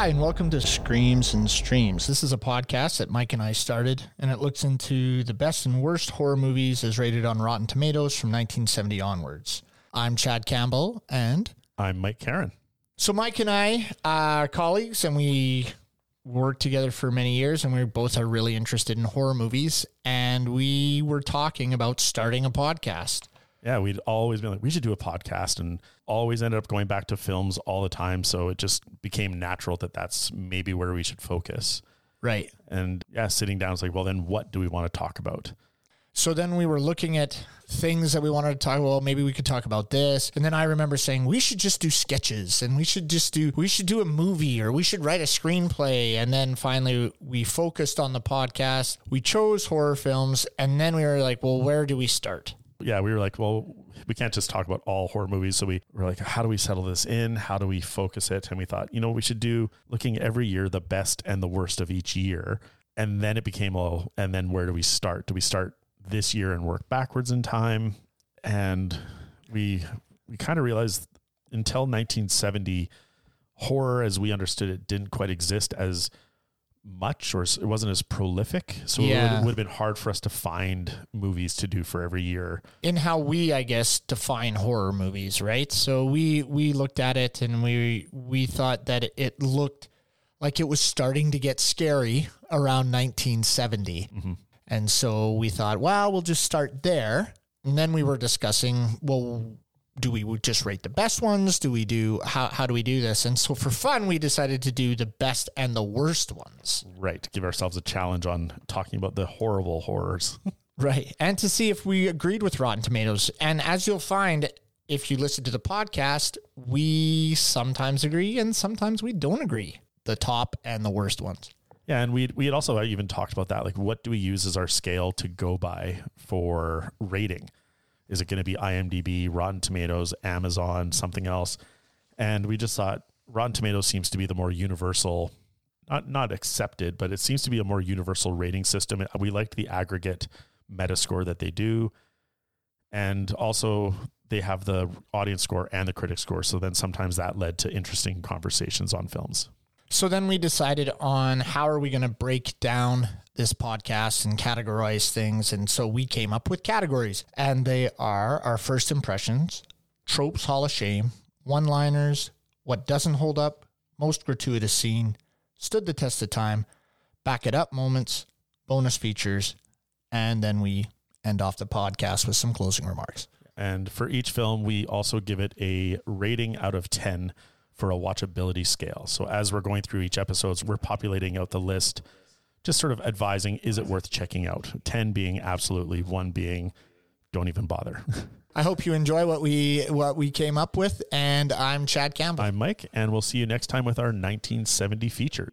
Hi, and welcome to Screams and Streams. This is a podcast that Mike and I started, and it looks into the best and worst horror movies as rated on Rotten Tomatoes from 1970 onwards. I'm Chad Campbell, and I'm Mike Carron. so Mike and I are colleagues, and we worked together for many years, and we both are really interested in horror movies, and we were talking about starting a podcast. Yeah, we'd always been like, we should do a podcast and always ended up going back to films all the time. So it just became natural that that's maybe where we should focus. Right. And yeah, sitting down, it's like, well, then what do we want to talk about? So then we were looking at things that we wanted to talk. Well, maybe we could talk about this. And then I remember saying we should just do sketches, and we should just do we should do a movie, or we should write a screenplay. And then finally we focused on the podcast. We chose horror films, and then we were like, well, where do we start? Yeah, we were like, well, we can't just talk about all horror movies. So we were like, how do we settle this in? How do we focus it? And we thought, you know, we should do looking every year the best and the worst of each year. And then it became, oh, and then where do we start? Do we start this year and work backwards in time? And we we kind of realized until 1970, horror as we understood it didn't quite exist as much or it wasn't as prolific. So Yeah. it would, would have been hard for us to find movies to do for every year. in how we i guess define horror movies right so we we looked at it and we we thought that it, it looked like it was starting to get scary around 1970 mm-hmm. and so we thought well we'll just start there and then we were discussing well do we just rate the best ones do we do how, how do we do this and so for fun we decided to do the best and the worst ones Right. To give ourselves a challenge on talking about the horrible horrors. Right. And to see if we agreed with Rotten Tomatoes. And as you'll find, if you listen to the podcast, we sometimes agree and sometimes we don't agree. The top and the worst ones. yeah. And we we had also even talked about that. Like, what do we use as our scale to go by for rating? Is it going to be IMDb, Rotten Tomatoes, Amazon, something else? And we just thought Rotten Tomatoes seems to be the more universal, not not accepted, but it seems to be a more universal rating system. We liked the aggregate Metascore that they do, and also they have the audience score and the critic score. So then sometimes that led to interesting conversations on films. So then we decided on how are we going to break down this podcast and categorize things. And so we came up with categories. And they are our first impressions, tropes hall of shame, one liners, what doesn't hold up, most gratuitous scene, stood the test of time, back it up moments, bonus features, and then we end off the podcast with some closing remarks. And for each film, we also give it a rating out of 10 for a watchability scale. So as we're going through each episodes, we're populating out the list, just sort of advising is it worth checking out? 10 being absolutely, one being don't even bother. I hope you enjoy what we what we came up with, and I'm Chad Campbell. I'm Mike, and we'll see you next time with our 1970 feature.